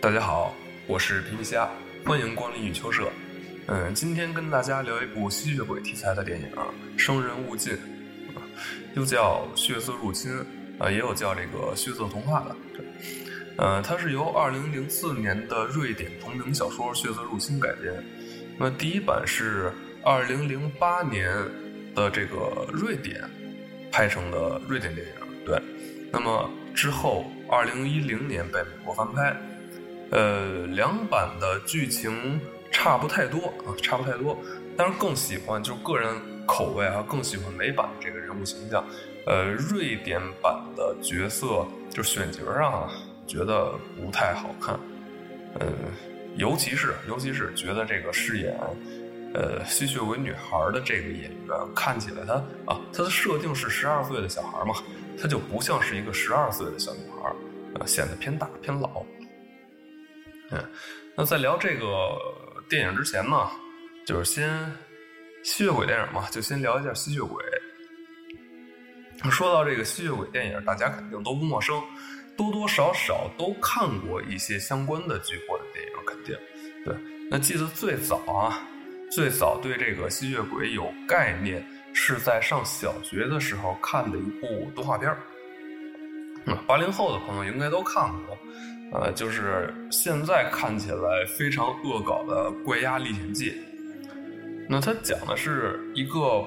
大家好，我是皮皮虾，欢迎光临雨秋社。嗯，今天跟大家聊一部吸血鬼题材的电影《生人勿近》，又叫《血色入侵》啊，也有叫这个《血色童话》的。呃，它是由2004年的瑞典同名小说《血色入侵》改编。那么第一版是2008年的这个瑞典拍成的瑞典电影，对。那么之后2010年被美国翻拍。呃，两版的剧情差不太多啊，差不太多。但是更喜欢，就个人口味啊，更喜欢美版这个人物形象。呃，瑞典版的角色就选角上啊，觉得不太好看。呃，尤其是尤其是觉得这个饰演呃吸血鬼女孩的这个演员，看起来她啊，她的设定是十二岁的小孩嘛，她就不像是一个十二岁的小女孩，呃，显得偏大偏老。嗯，那在聊这个电影之前呢，就是先吸血鬼电影嘛，就先聊一下吸血鬼。说到这个吸血鬼电影，大家肯定都不陌生，多多少少都看过一些相关的剧或者电影，肯定。对，那记得最早啊，最早对这个吸血鬼有概念，是在上小学的时候看的一部动画片儿。八零后的朋友应该都看过。呃，就是现在看起来非常恶搞的《怪鸭历险记》，那它讲的是一个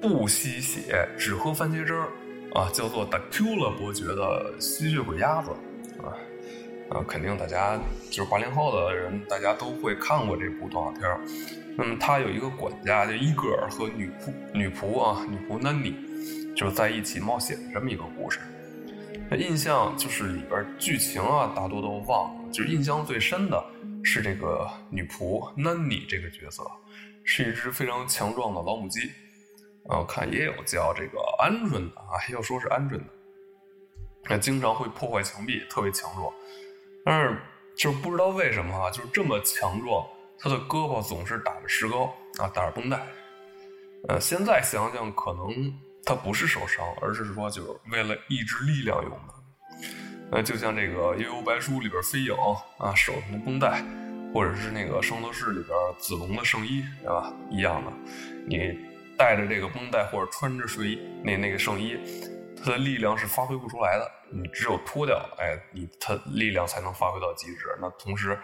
不吸血、只喝番茄汁儿啊，叫做达 Q 了伯爵的吸血鬼鸭子啊啊，肯定大家就是八零后的人，大家都会看过这部动画片儿。那么他有一个管家叫伊戈尔和女仆女仆啊，女仆 Nanny，，就在一起冒险的这么一个故事。那印象就是里边剧情啊，大多都忘了。就是印象最深的是这个女仆 Nanny 这个角色，是一只非常强壮的老母鸡。啊，看也有叫这个鹌鹑的啊，要说是鹌鹑的，那经常会破坏墙壁，特别强壮。但是就是不知道为什么啊，就是这么强壮，他的胳膊总是打着石膏啊，打着绷带。呃，现在想想可能。他不是受伤，而是说就是为了抑制力量用的。那就像这个《幽游白书》里边飞影啊，手上的绷带，或者是那个《圣斗士》里边子龙的圣衣，对吧？一样的，你带着这个绷带或者穿着睡衣，那那个圣衣，它的力量是发挥不出来的。你只有脱掉，哎，你它力量才能发挥到极致。那同时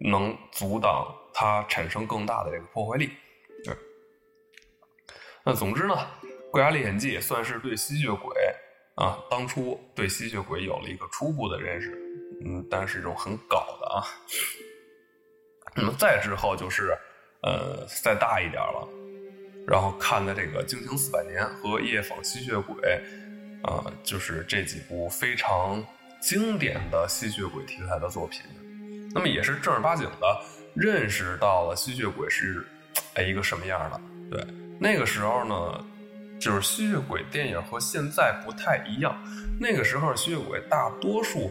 能阻挡它产生更大的这个破坏力。对。那总之呢？《怪侠历险记》算是对吸血鬼啊，当初对吸血鬼有了一个初步的认识，嗯，但是这种很搞的啊。那么再之后就是，呃，再大一点了，然后看的这个《惊情四百年》和《夜访吸血鬼》，啊，就是这几部非常经典的吸血鬼题材的作品。那么也是正儿八经的认识到了吸血鬼是哎一个什么样的。对，那个时候呢。就是吸血鬼电影和现在不太一样，那个时候吸血鬼大多数，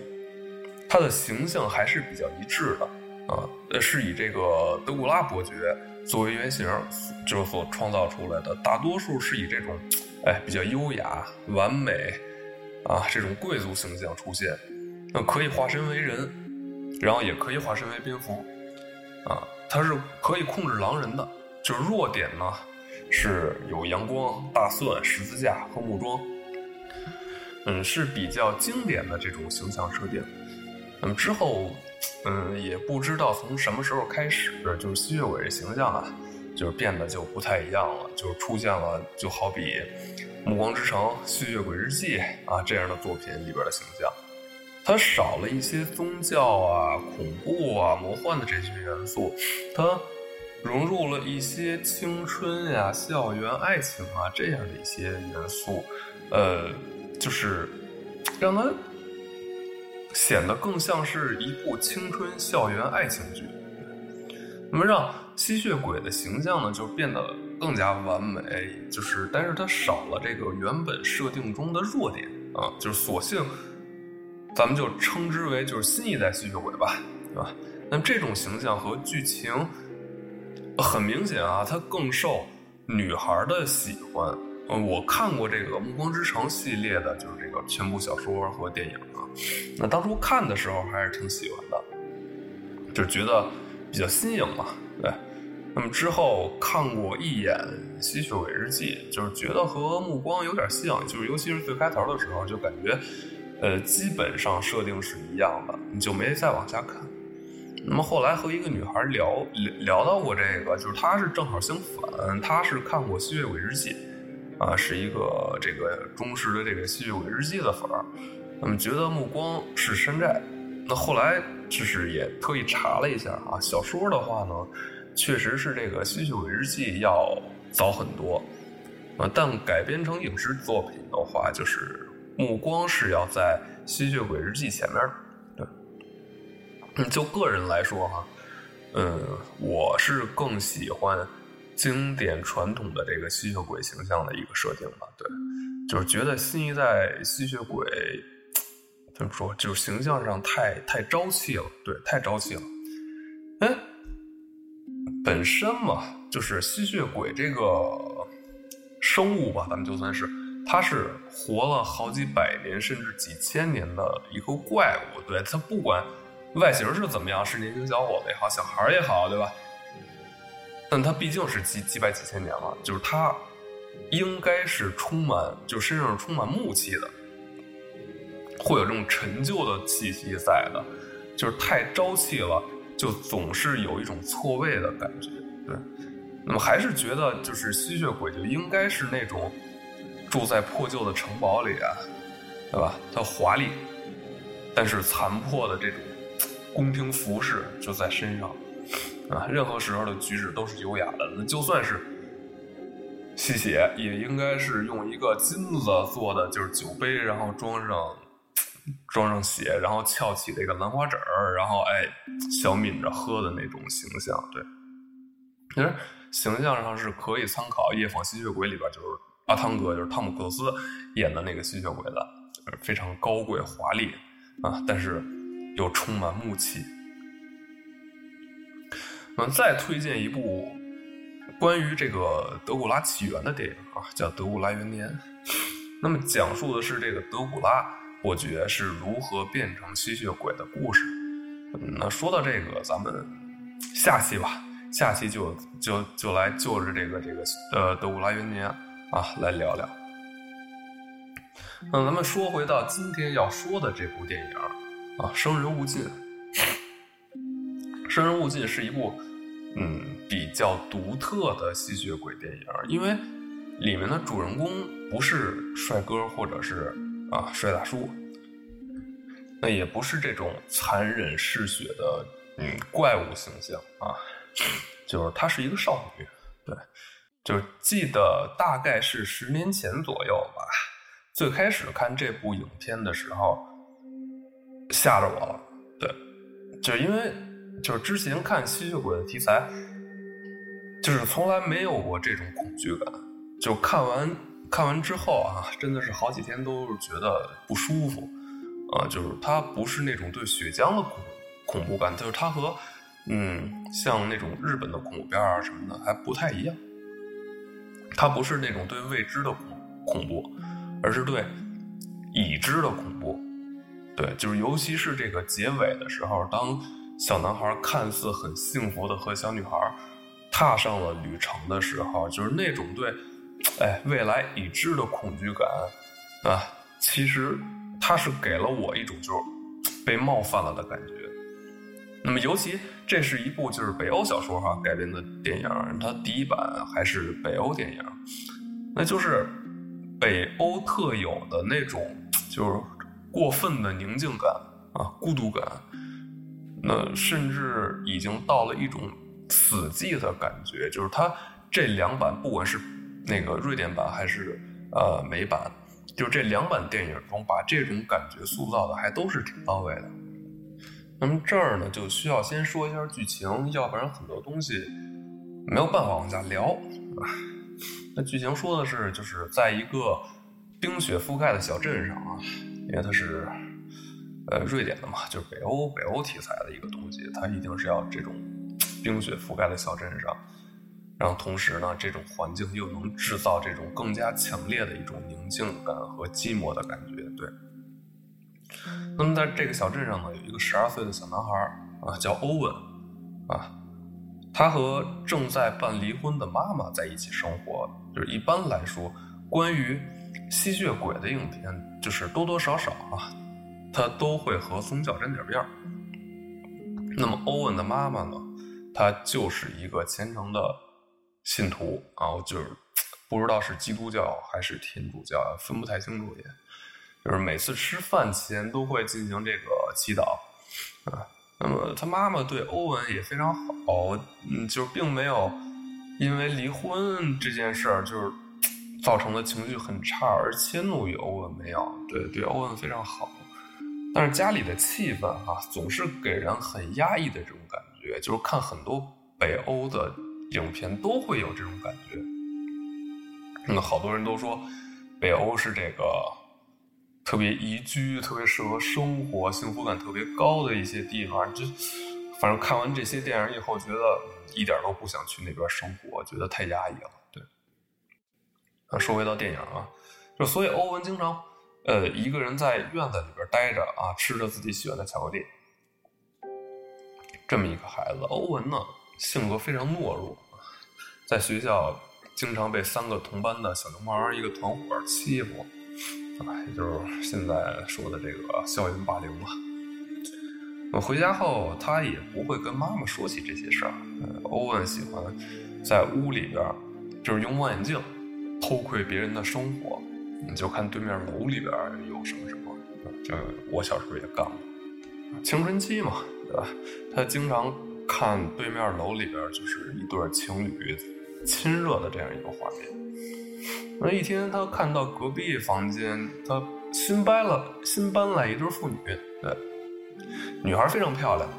他的形象还是比较一致的啊，是以这个德古拉伯爵作为原型，就所创造出来的，大多数是以这种，哎，比较优雅、完美啊这种贵族形象出现，那可以化身为人，然后也可以化身为蝙蝠，啊，它是可以控制狼人的，就是弱点呢。是有阳光、大蒜、十字架和木桩，嗯，是比较经典的这种形象设定。那么之后，嗯，也不知道从什么时候开始，就是吸血鬼这形象啊，就是变得就不太一样了，就出现了，就好比《暮光之城》《吸血鬼日记》啊这样的作品里边的形象，它少了一些宗教啊、恐怖啊、魔幻的这些元素，它。融入了一些青春呀、校园爱情啊这样的一些元素，呃，就是让它显得更像是一部青春校园爱情剧。那么让吸血鬼的形象呢，就变得更加完美，就是但是它少了这个原本设定中的弱点啊，就是索性咱们就称之为就是新一代吸血鬼吧，对吧？那么这种形象和剧情。很明显啊，它更受女孩的喜欢，嗯，我看过这个《暮光之城》系列的，就是这个全部小说和电影啊。那当初看的时候还是挺喜欢的，就觉得比较新颖嘛，对。那么之后看过一眼《吸血鬼日记》，就是觉得和《暮光》有点像，就是尤其是最开头的时候，就感觉，呃，基本上设定是一样的，你就没再往下看。那么后来和一个女孩聊聊到过这个，就是她是正好相反，她是看过《吸血鬼日记》。啊，是一个这个忠实的这个《吸血鬼日记》的粉儿，那么觉得目光是山寨。那后来就是也特意查了一下啊，小说的话呢，确实是这个《吸血鬼日记》要早很多啊，但改编成影视作品的话，就是目光是要在《吸血鬼日记》前面的。对，就个人来说哈，嗯，我是更喜欢。经典传统的这个吸血鬼形象的一个设定吧，对，就是觉得新一代吸血鬼怎么说，就是形象上太太朝气了，对，太朝气了。哎，本身嘛，就是吸血鬼这个生物吧，咱们就算是，它是活了好几百年甚至几千年的一个怪物，对，它不管外形是怎么样，是年轻小伙子也好，小孩也好，对吧？但它毕竟是几几百几千年了，就是它应该是充满，就身上是充满木气的，会有这种陈旧的气息在的，就是太朝气了，就总是有一种错位的感觉。对，那么还是觉得就是吸血鬼就应该是那种住在破旧的城堡里啊，对吧？它华丽，但是残破的这种宫廷服饰就在身上。啊，任何时候的举止都是优雅的。那就算是吸血，也应该是用一个金子做的，就是酒杯，然后装上装上血，然后翘起这个兰花指儿，然后哎，小抿着喝的那种形象。对，其实形象上是可以参考《夜访吸血鬼》里边，就是阿汤哥，就是汤姆克鲁斯演的那个吸血鬼的，非常高贵华丽啊，但是又充满木气。我们再推荐一部关于这个德古拉起源的电影啊，叫《德古拉元年》。那么讲述的是这个德古拉伯爵是如何变成吸血鬼的故事。那说到这个，咱们下期吧，下期就就就来就着这个这个呃德古拉元年啊来聊聊。那咱们说回到今天要说的这部电影啊，《生人勿近》。《生人勿近》是一部。嗯，比较独特的吸血鬼电影，因为里面的主人公不是帅哥或者是啊帅大叔，那也不是这种残忍嗜血的嗯怪物形象啊，就是她是一个少女，对，就记得大概是十年前左右吧，最开始看这部影片的时候吓着我了，对，就因为。就是之前看吸血鬼的题材，就是从来没有过这种恐惧感。就看完看完之后啊，真的是好几天都是觉得不舒服啊。就是它不是那种对血浆的恐恐怖感，就是它和嗯像那种日本的恐怖片啊什么的还不太一样。它不是那种对未知的恐恐怖，而是对已知的恐怖。对，就是尤其是这个结尾的时候，当。小男孩看似很幸福的和小女孩踏上了旅程的时候，就是那种对，哎，未来已知的恐惧感啊，其实他是给了我一种就是被冒犯了的感觉。那么，尤其这是一部就是北欧小说哈改编的电影，它第一版还是北欧电影，那就是北欧特有的那种就是过分的宁静感啊，孤独感。那甚至已经到了一种死寂的感觉，就是它这两版，不管是那个瑞典版还是呃美版，就这两版电影中，把这种感觉塑造的还都是挺到位的。那么这儿呢，就需要先说一下剧情，要不然很多东西没有办法往下聊。那剧情说的是，就是在一个冰雪覆盖的小镇上啊，因为它是。呃，瑞典的嘛，就是北欧北欧题材的一个东西，它一定是要这种冰雪覆盖的小镇上。然后同时呢，这种环境又能制造这种更加强烈的一种宁静感和寂寞的感觉。对。那么在这个小镇上呢，有一个十二岁的小男孩啊，叫欧文啊，他和正在办离婚的妈妈在一起生活。就是一般来说，关于吸血鬼的影片，就是多多少少啊，他都会和宗教沾点边儿。那么欧文的妈妈呢，她就是一个虔诚的信徒啊，就是不知道是基督教还是天主教，分不太清楚也。就是每次吃饭前都会进行这个祈祷啊。那么他妈妈对欧文也非常好，嗯，就并没有因为离婚这件事儿就是造成的情绪很差而迁怒于欧文，没有，对对，欧文非常好。但是家里的气氛哈，总是给人很压抑的这种感觉。就是看很多北欧的影片都会有这种感觉。那好多人都说北欧是这个特别宜居、特别适合生活、幸福感特别高的一些地方。就反正看完这些电影以后，觉得一点都不想去那边生活，觉得太压抑了。对。那说回到电影啊，就所以欧文经常。呃，一个人在院子里边待着啊，吃着自己喜欢的巧克力。这么一个孩子，欧文呢，性格非常懦弱，在学校经常被三个同班的小流氓一个团伙欺负，啊，也就是现在说的这个校园霸凌嘛。我回家后，他也不会跟妈妈说起这些事儿。欧文喜欢在屋里边，就是用望远镜偷窥别人的生活。你就看对面楼里边有什么什么，就我小时候也干过，青春期嘛，对吧？他经常看对面楼里边就是一对情侣亲热的这样一个画面。那一天他看到隔壁房间，他新搬了新搬来一对妇女，对，女孩非常漂亮，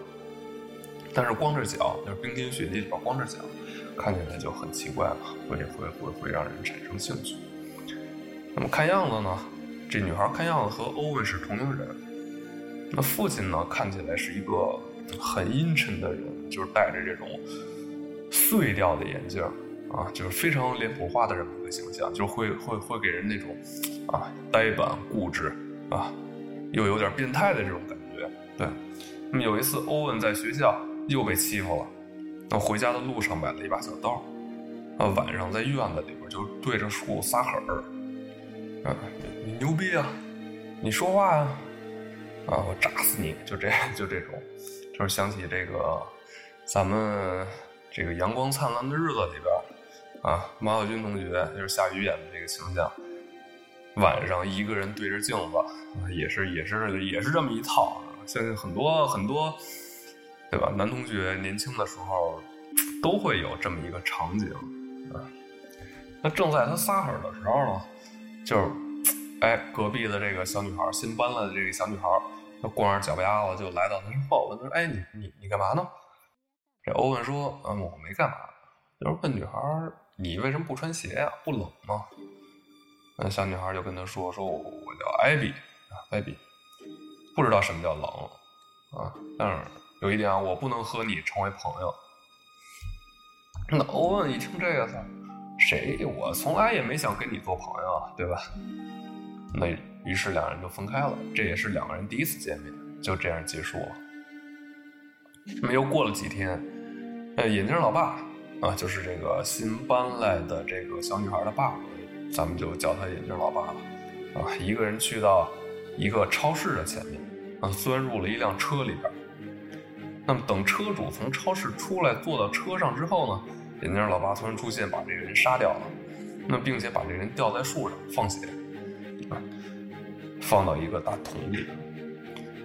但是光着脚，就是冰天雪地里边光着脚，看起来就很奇怪，会会会会让人产生兴趣。那么看样子呢，这女孩看样子和欧文是同龄人。那父亲呢，看起来是一个很阴沉的人，就是戴着这种碎掉的眼镜啊，就是非常脸谱化的这么一个形象，就会会会给人那种啊呆板固执啊，又有点变态的这种感觉。对，那么有一次欧文在学校又被欺负了，那回家的路上买了一把小刀，啊晚上在院子里边就对着树撒狠儿。啊，你牛逼啊！你说话呀！啊，我炸死你！就这样，就这种，就是想起这个咱们这个阳光灿烂的日子里边啊，马小军同学就是夏雨演的这个形象，晚上一个人对着镜子，也是也是也是这么一套。相信很多很多，对吧？男同学年轻的时候都会有这么一个场景啊。那正在他撒狠的时候呢？就是，哎，隔壁的这个小女孩，新搬来的这个小女孩，她光着脚丫子就来到他身后，问他说：“哎，你你你干嘛呢？”这欧文说：“嗯，我没干嘛。”就是问女孩：“你为什么不穿鞋呀？不冷吗？”那小女孩就跟他说：“说我叫艾比，艾比，不知道什么叫冷啊，但是有一点啊，我不能和你成为朋友。”那欧文一听这个词。谁？我从来也没想跟你做朋友，对吧？那于是两人就分开了。这也是两个人第一次见面，就这样结束了。那么又过了几天，呃，眼镜老爸啊，就是这个新搬来的这个小女孩的爸爸，咱们就叫他眼镜老爸吧。啊，一个人去到一个超市的前面，啊，钻入了一辆车里边。那么等车主从超市出来，坐到车上之后呢？眼镜老爸突然出现，把这个人杀掉了，那并且把这个人吊在树上放血，啊，放到一个大桶里。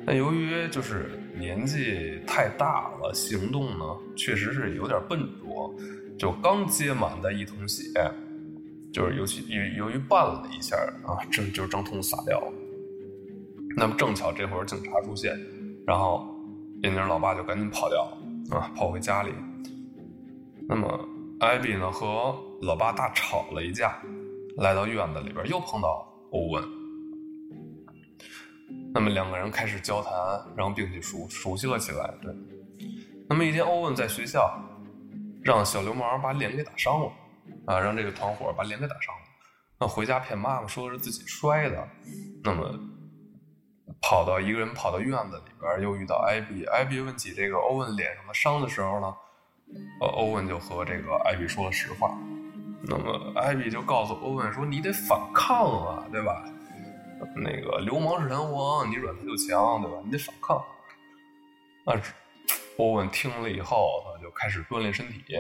那由于就是年纪太大了，行动呢确实是有点笨拙，就刚接满的一桶血，就是尤其由由于绊了一下啊，这就整桶洒掉了。那么正巧这会儿警察出现，然后眼镜老爸就赶紧跑掉了，啊，跑回家里。那么，艾比呢和老爸大吵了一架，来到院子里边又碰到欧文。那么两个人开始交谈，然后并且熟熟悉了起来。对。那么一天，欧文在学校让小流氓把脸给打伤了，啊，让这个团伙把脸给打伤了。那回家骗妈妈说是自己摔的，那么跑到一个人跑到院子里边，又遇到艾比。艾比问起这个欧文脸上的伤的时候呢，呃，欧文就和这个艾比说了实话。那么艾比就告诉欧文说：“你得反抗啊，对吧？那个流氓是人王，你软他就强，对吧？你得反抗。”啊，波文听了以后，他就开始锻炼身体，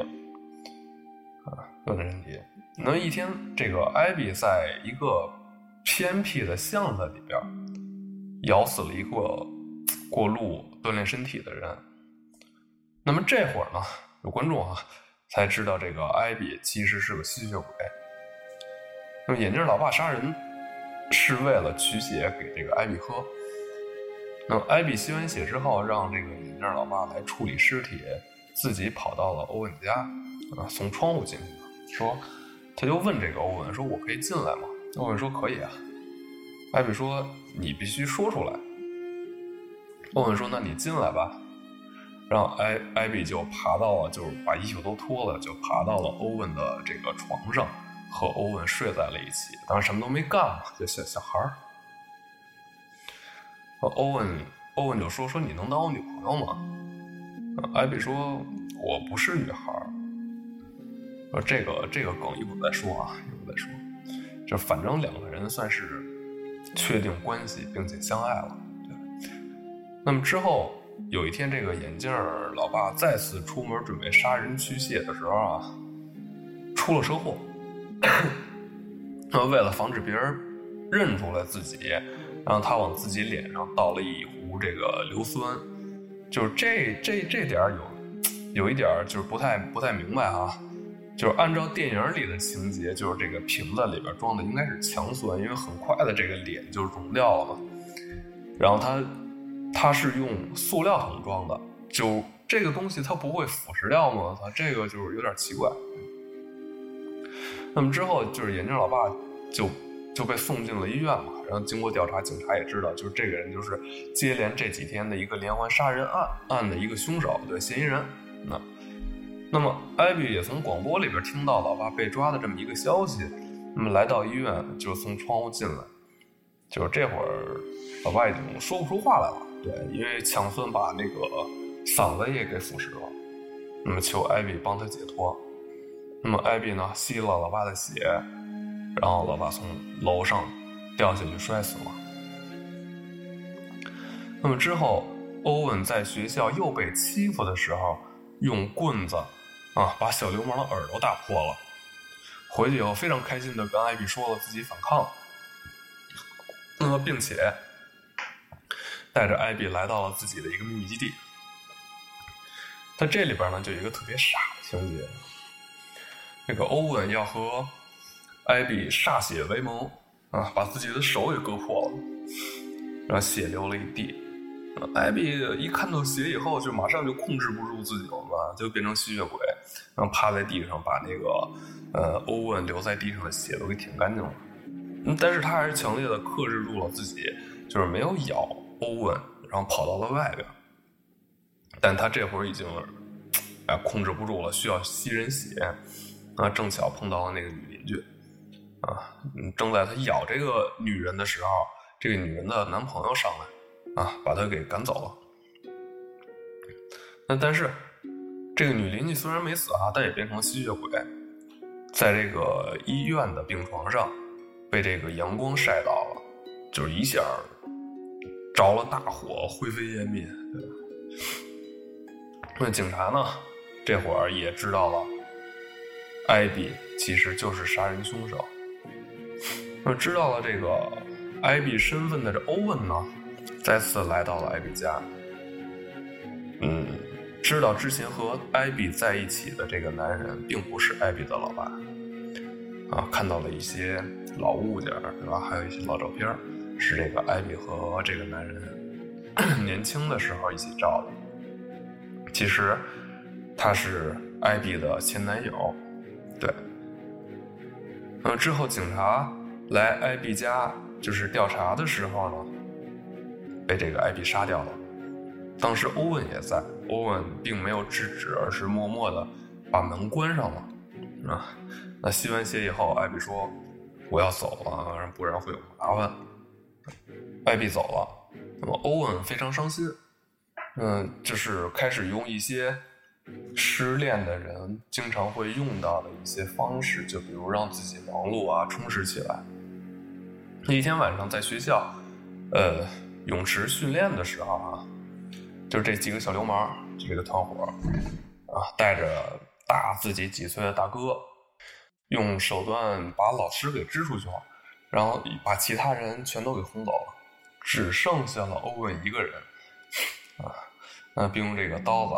啊，锻炼身体。那一天，这个艾比在一个偏僻的巷子里边，咬死了一个过路锻炼身体的人。那么这会儿呢，有观众啊。才知道这个艾比其实是个吸血鬼。那么眼镜老爸杀人是为了取血给这个艾比喝。那么艾比吸完血之后，让这个眼镜老爸来处理尸体，自己跑到了欧文家，啊，从窗户进去的。说，他就问这个欧文说：“我可以进来吗？”欧文说：“可以啊。”艾比说：“你必须说出来。”欧文说：“那你进来吧。”然后艾艾比就爬到了，就是把衣服都脱了，就爬到了欧文的这个床上，和欧文睡在了一起。当然什么都没干嘛，就小小孩儿。欧文欧文就说：“说你能当我女朋友吗？”艾比说：“我不是女孩儿。”说这个这个梗一会儿再说啊，一会儿再说。就反正两个人算是确定关系，并且相爱了。对。那么之后。有一天，这个眼镜老爸再次出门准备杀人驱血的时候啊，出了车祸。那为了防止别人认出来自己，然后他往自己脸上倒了一壶这个硫酸。就是这这这点有有一点就是不太不太明白啊。就是按照电影里的情节，就是这个瓶子里边装的应该是强酸，因为很快的这个脸就融掉了嘛。然后他。它是用塑料桶装的，就这个东西它不会腐蚀掉吗？它这个就是有点奇怪。那么之后就是眼镜老爸就就被送进了医院嘛，然后经过调查，警察也知道，就是这个人就是接连这几天的一个连环杀人案案的一个凶手的嫌疑人。那那么艾比也从广播里边听到老爸被抓的这么一个消息，那么来到医院就从窗户进来，就是这会儿老爸已经说不出话来了。对，因为强酸把那个嗓子也给腐蚀了，那么求艾比帮他解脱。那么艾比呢，吸了老爸的血，然后老爸从楼上掉下去摔死了。那么之后，欧文在学校又被欺负的时候，用棍子啊把小流氓的耳朵打破了。回去以后非常开心的跟艾比说了自己反抗，那么并且。带着艾比来到了自己的一个秘密基地，在这里边呢，就有一个特别傻的情节，这个欧文要和艾比歃血为盟啊，把自己的手给割破了，然后血流了一地。艾比一看到血以后，就马上就控制不住自己了嘛，就变成吸血鬼，然后趴在地上把那个呃欧文留在地上的血都给舔干净了。但是他还是强烈的克制住了自己，就是没有咬。欧文，然后跑到了外边，但他这会儿已经，哎，控制不住了，需要吸人血，啊，正巧碰到了那个女邻居，啊，正在他咬这个女人的时候，这个女人的男朋友上来，啊，把她给赶走了。那但是，这个女邻居虽然没死啊，但也变成吸血鬼，在这个医院的病床上，被这个阳光晒到了，就是一下。着了大火，灰飞烟灭。那警察呢？这会儿也知道了，艾比其实就是杀人凶手。那 知道了这个艾比身份的这欧文呢，再次来到了艾比家。嗯，知道之前和艾比在一起的这个男人并不是艾比的老爸。啊，看到了一些老物件，对吧？还有一些老照片。是这个艾比和这个男人 年轻的时候一起照的。其实他是艾比的前男友，对。嗯，之后警察来艾比家就是调查的时候呢，被这个艾比杀掉了。当时欧文也在，欧文并没有制止，而是默默的把门关上了啊。那吸完血以后，艾比说：“我要走了，不然会有麻烦。”艾比走了，那么欧文非常伤心。嗯，就是开始用一些失恋的人经常会用到的一些方式，就比如让自己忙碌啊，充实起来。那一天晚上在学校，呃，泳池训练的时候啊，就这几个小流氓，这个团伙啊，带着大自己几岁的大哥，用手段把老师给支出去了，然后把其他人全都给轰走了，只剩下了欧文一个人。啊，那并用这个刀子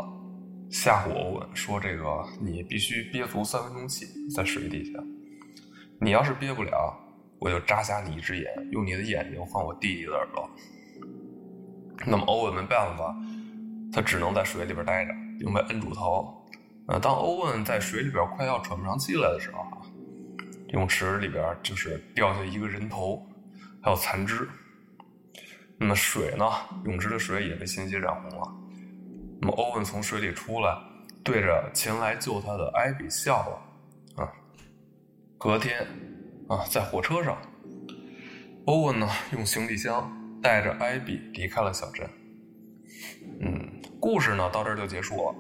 吓唬欧文，说：“这个你必须憋足三分钟气，在水底下。你要是憋不了，我就扎瞎你一只眼，用你的眼睛换我弟弟的耳朵。”那么欧文没办法，他只能在水里边待着，并被摁住头。呃，当欧文在水里边快要喘不上气来的时候，泳池里边就是掉下一个人头，还有残肢。那么水呢？泳池的水也被鲜血染红了。那么欧文从水里出来，对着前来救他的艾比笑了。啊，隔天啊，在火车上，欧文呢用行李箱带着艾比离开了小镇。嗯，故事呢到这就结束了。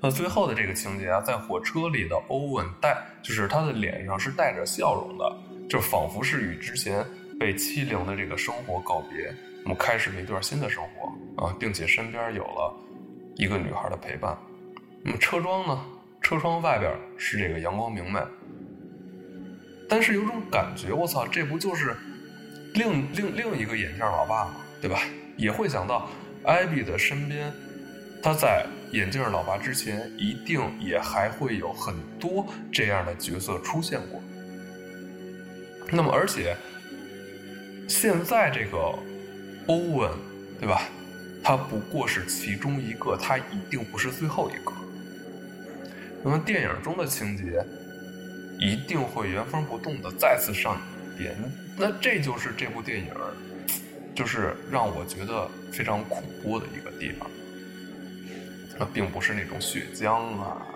那最后的这个情节啊，在火车里的欧文带，就是他的脸上是带着笑容的，就仿佛是与之前。被欺凌的这个生活告别，我们开始了一段新的生活啊，并且身边有了一个女孩的陪伴。那么车窗呢？车窗外边是这个阳光明媚，但是有种感觉，我操，这不就是另另另一个眼镜老爸吗？对吧？也会想到艾比的身边，他在眼镜老爸之前，一定也还会有很多这样的角色出现过。那么而且。现在这个欧文，对吧？他不过是其中一个，他一定不是最后一个。那么电影中的情节一定会原封不动的再次上演一遍。那这就是这部电影，就是让我觉得非常恐怖的一个地方。那并不是那种血浆啊，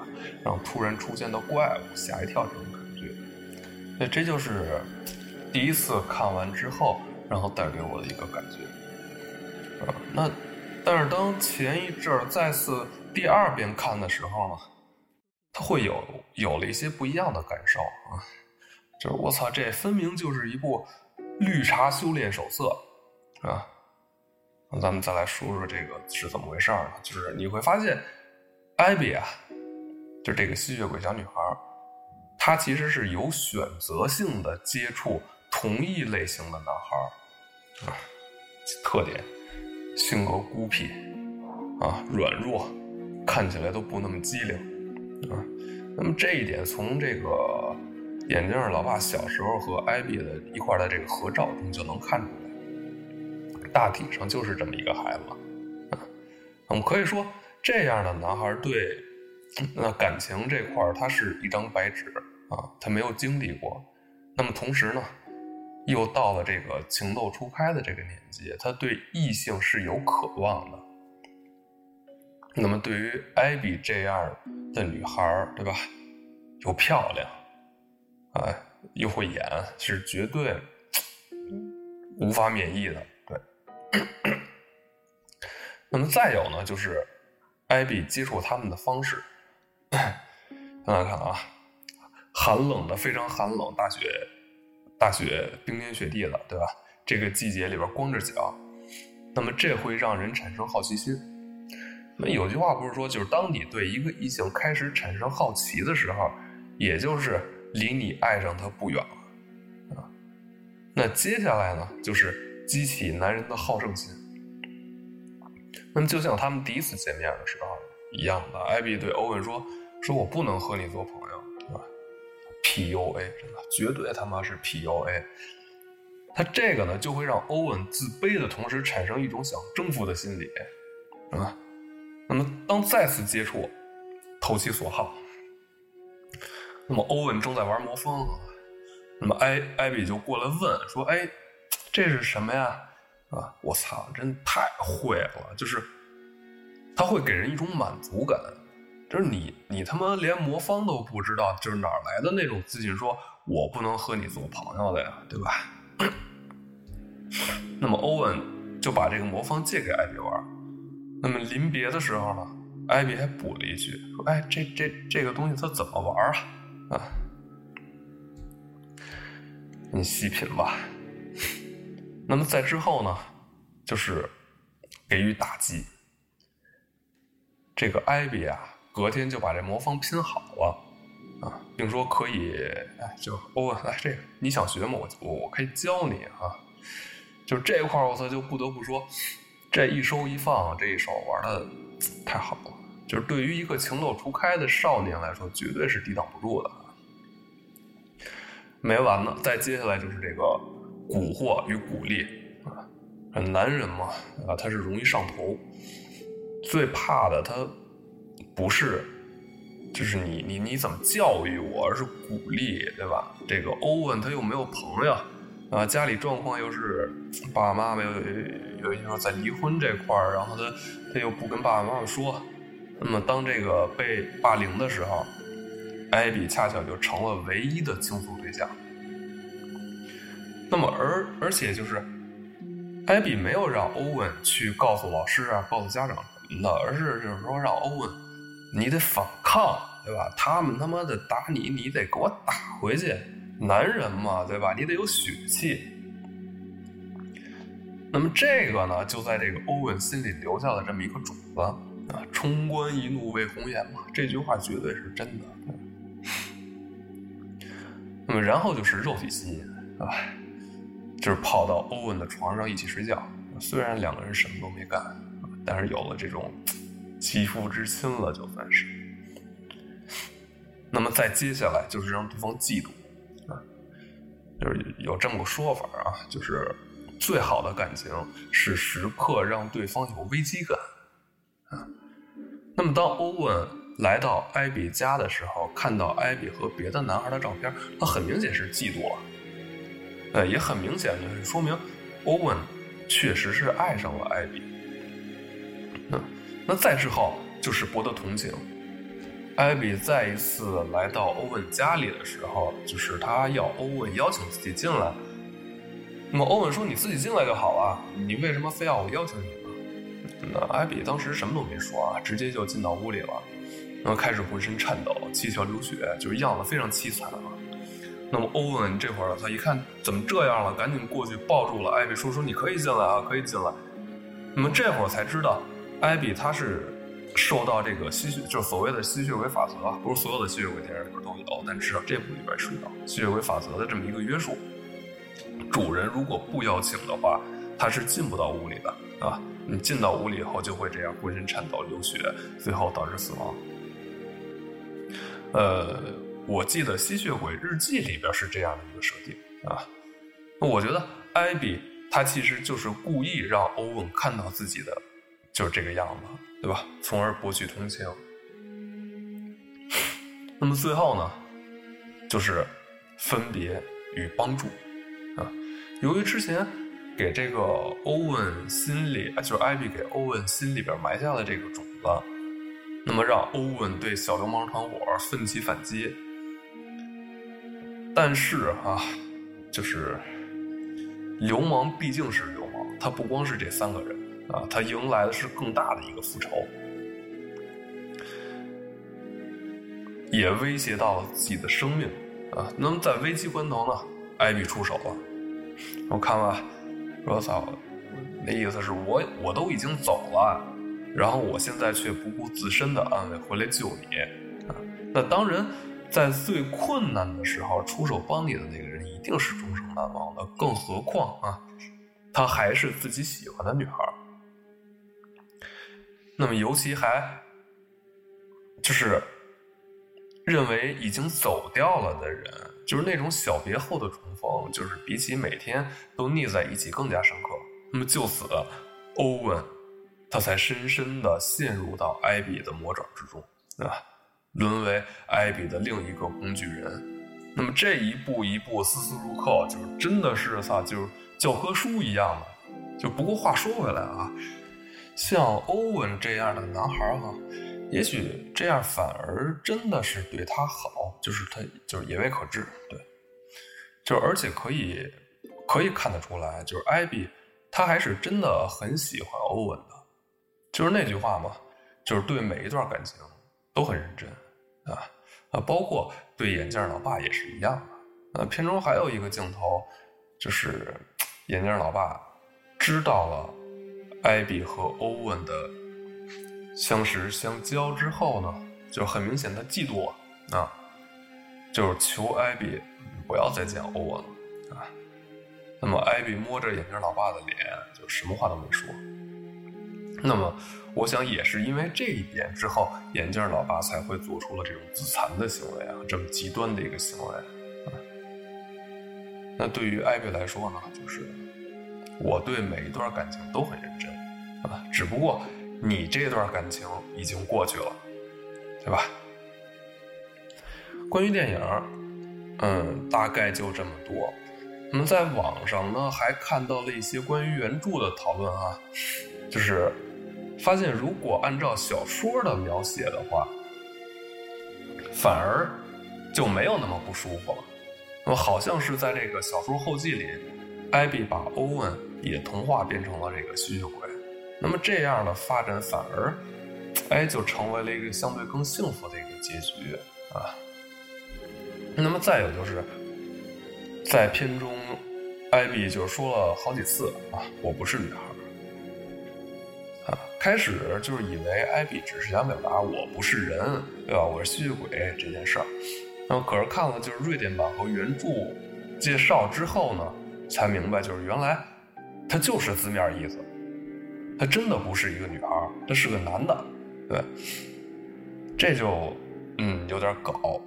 让突然出现的怪物吓一跳这种感觉。那这就是。第一次看完之后，然后带给我的一个感觉，啊，那，但是当前一阵儿再次第二遍看的时候呢，他会有有了一些不一样的感受啊，就是我操，这分明就是一部绿茶修炼手册，啊，那咱们再来说说这个是怎么回事儿呢？就是你会发现，艾比啊，就这个吸血鬼小女孩，她其实是有选择性的接触。同一类型的男孩啊，特点性格孤僻啊，软弱，看起来都不那么机灵啊。那么这一点从这个眼镜老爸小时候和艾比的一块的这个合照中就能看出来，大体上就是这么一个孩子啊。我们可以说，这样的男孩对那感情这块他是一张白纸啊，他没有经历过。那么同时呢？又到了这个情窦初开的这个年纪，他对异性是有渴望的。那么对于艾比这样的女孩对吧？又漂亮，啊，又会演，是绝对无法免疫的。对。那么再有呢，就是艾比接触他们的方式，大家看啊，寒冷的，非常寒冷，大雪。大雪冰天雪地的，对吧？这个季节里边光着脚，那么这会让人产生好奇心。那有句话不是说，就是当你对一个异性开始产生好奇的时候，也就是离你爱上他不远了啊。那接下来呢，就是激起男人的好胜心。那么就像他们第一次见面的时候一样的，艾比对欧文说：“说我不能和你做朋友。” PUA 真的绝对他妈是 PUA，他这个呢就会让欧文自卑的同时产生一种想征服的心理，啊，那么当再次接触，投其所好，那么欧文正在玩魔方，那么艾艾比就过来问说：“哎，这是什么呀？”啊，我操，真太会了，就是他会给人一种满足感。就是你你他妈连魔方都不知道，就是哪来的那种自信，说我不能和你做朋友的呀，对吧？那么欧文就把这个魔方借给艾比玩。那么临别的时候呢，艾比还补了一句说：“哎，这这这个东西它怎么玩啊？啊，你细品吧。”那么在之后呢，就是给予打击。这个艾比啊，隔天就把这魔方拼好了啊，并说可以，哎，就欧文，来这个你想学吗？我我我可以教你啊。就这块儿，我操，就不得不说，这一收一放这一手玩的太好了。就是对于一个情窦初开的少年来说，绝对是抵挡不住的。没完呢，再接下来就是这个蛊惑与鼓励啊，男人嘛啊，他是容易上头。最怕的他不是，就是你你你怎么教育我，而是鼓励，对吧？这个欧文他又没有朋友。啊，家里状况又是爸爸妈妈有有一说在离婚这块儿，然后他他又不跟爸爸妈妈说，那么当这个被霸凌的时候，艾比恰巧就成了唯一的倾诉对象。那么而而且就是，艾比没有让欧文去告诉老师啊，告诉家长什么的，而是就是说让欧文，你得反抗，对吧？他们他妈的打你，你得给我打回去。男人嘛，对吧？你得有血气。那么这个呢，就在这个欧文心里留下了这么一个种子啊。冲冠一怒为红颜嘛，这句话绝对是真的。那么然后就是肉体吸引啊，就是跑到欧文的床上一起睡觉。虽然两个人什么都没干，但是有了这种肌肤之亲了，就算是。那么再接下来就是让对方嫉妒啊。就是有这么个说法啊，就是最好的感情是时刻让对方有危机感啊。那么当欧文来到艾比家的时候，看到艾比和别的男孩的照片，他很明显是嫉妒了，呃，也很明显就是说明欧文确实是爱上了艾比。那再之后就是博得同情。艾比再一次来到欧文家里的时候，就是他要欧文邀请自己进来。那么欧文说：“你自己进来就好了，你为什么非要我邀请你呢？”那艾比当时什么都没说啊，直接就进到屋里了，然后开始浑身颤抖、七窍流血，就是样子非常凄惨啊。那么欧文这会儿他一看怎么这样了，赶紧过去抱住了艾比，说：“说你可以进来啊，可以进来。”那么这会儿才知道，艾比他是。受到这个吸血，就是所谓的吸血鬼法则，不是所有的吸血鬼电影里边都有，但至少这部里边是有吸血鬼法则的这么一个约束。主人如果不邀请的话，他是进不到屋里的啊。你进到屋里以后，就会这样浑身颤抖、流血，最后导致死亡。呃，我记得《吸血鬼日记》里边是这样的一个设定啊。我觉得艾比他其实就是故意让欧文看到自己的就是这个样子。对吧？从而博取同情。那么最后呢，就是分别与帮助啊。由于之前给这个欧文心里，就是艾比给欧文心里边埋下了这个种子，那么让欧文对小流氓团伙奋起反击。但是啊，就是流氓毕竟是流氓，他不光是这三个人。啊，他迎来的是更大的一个复仇，也威胁到了自己的生命啊。那么在危机关头呢，艾比出手了。我看了，我操，那意思是我我都已经走了，然后我现在却不顾自身的安危回来救你啊。那当然，在最困难的时候出手帮你的那个人一定是终生难忘的，更何况啊，他还是自己喜欢的女孩。那么，尤其还就是认为已经走掉了的人，就是那种小别后的重逢，就是比起每天都腻在一起更加深刻。那么，就此，欧文他才深深的陷入到艾比的魔爪之中，啊？沦为艾比的另一个工具人。那么，这一步一步，丝丝入扣，就是真的是啥，就是教科书一样的。就不过话说回来啊。像欧文这样的男孩哈，也许这样反而真的是对他好，就是他就是也未可知，对，就而且可以可以看得出来，就是艾比他还是真的很喜欢欧文的，就是那句话嘛，就是对每一段感情都很认真啊啊，包括对眼镜老爸也是一样的。呃，片中还有一个镜头，就是眼镜老爸知道了艾比和欧文的。相识相交之后呢，就很明显他嫉妒我啊，就是求艾比不要再见欧文了啊。那么艾比摸着眼镜老爸的脸，就什么话都没说。那么我想也是因为这一点之后，眼镜老爸才会做出了这种自残的行为啊，这么极端的一个行为啊。那对于艾比来说呢，就是我对每一段感情都很认真啊，只不过。你这段感情已经过去了，对吧？关于电影，嗯，大概就这么多。那么在网上呢，还看到了一些关于原著的讨论啊，就是发现如果按照小说的描写的话，反而就没有那么不舒服了。那么好像是在这个小说后记里，艾比把欧文也同化变成了这个吸血鬼。那么这样的发展反而，哎，就成为了一个相对更幸福的一个结局啊。那么再有就是，在片中，艾比就说了好几次啊，我不是女孩啊。开始就是以为艾比只是想表达我不是人，对吧？我是吸血鬼这件事儿。那么可是看了就是瑞典版和原著介绍之后呢，才明白就是原来他就是字面意思。他真的不是一个女孩，他是个男的，对，这就嗯有点搞。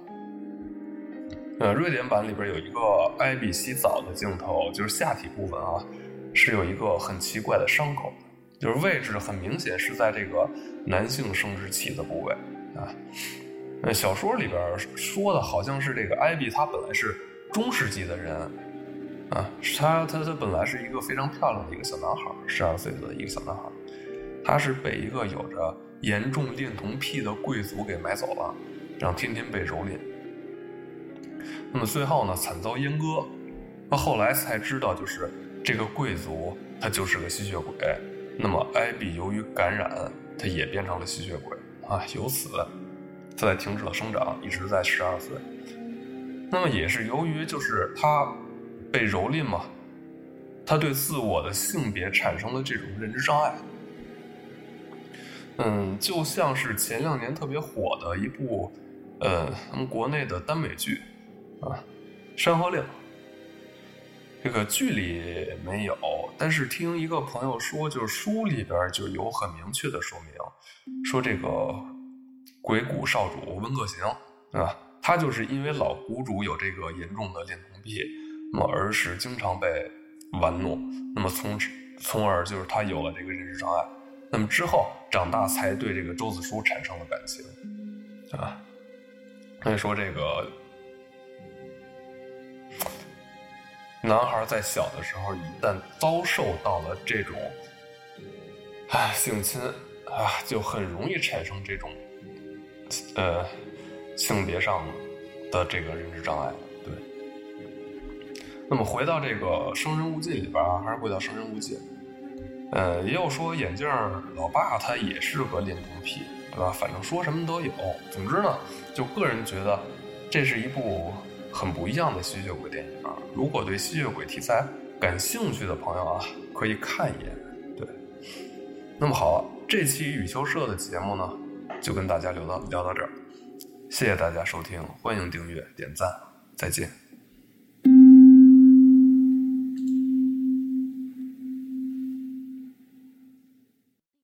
呃，瑞典版里边有一个艾比洗澡的镜头，就是下体部分啊，是有一个很奇怪的伤口，就是位置很明显是在这个男性生殖器的部位啊。那小说里边说的好像是这个艾比她本来是中世纪的人。啊，他他他本来是一个非常漂亮的一个小男孩，十二岁的一个小男孩，他是被一个有着严重恋童癖的贵族给买走了，然后天天被蹂躏。那么最后呢，惨遭阉割。那后来才知道，就是这个贵族他就是个吸血鬼。那么艾比由于感染，他也变成了吸血鬼啊，由此他才停止了生长，一直在十二岁。那么也是由于就是他。被蹂躏嘛，他对自我的性别产生了这种认知障碍。嗯，就像是前两年特别火的一部，呃，咱们国内的耽美剧啊，《山河令》。这个剧里没有，但是听一个朋友说，就是书里边就有很明确的说明，说这个鬼谷少主温客行，啊？他就是因为老谷主有这个严重的恋童癖。那么儿时经常被玩弄，那么从从而就是他有了这个认知障碍，那么之后长大才对这个周子舒产生了感情，啊，所以说这个男孩在小的时候一旦遭受到了这种啊性侵啊，就很容易产生这种呃性别上的这个认知障碍。那么回到这个《生人勿近》里边啊，还是回到《生人勿近》。呃，也有说眼镜老爸他也是个恋童癖，对吧？反正说什么都有。总之呢，就个人觉得这是一部很不一样的吸血鬼电影。啊如果对吸血鬼题材感兴趣的朋友啊，可以看一眼。对。那么好，这期雨秋社的节目呢，就跟大家聊到聊到这儿。谢谢大家收听，欢迎订阅点赞，再见。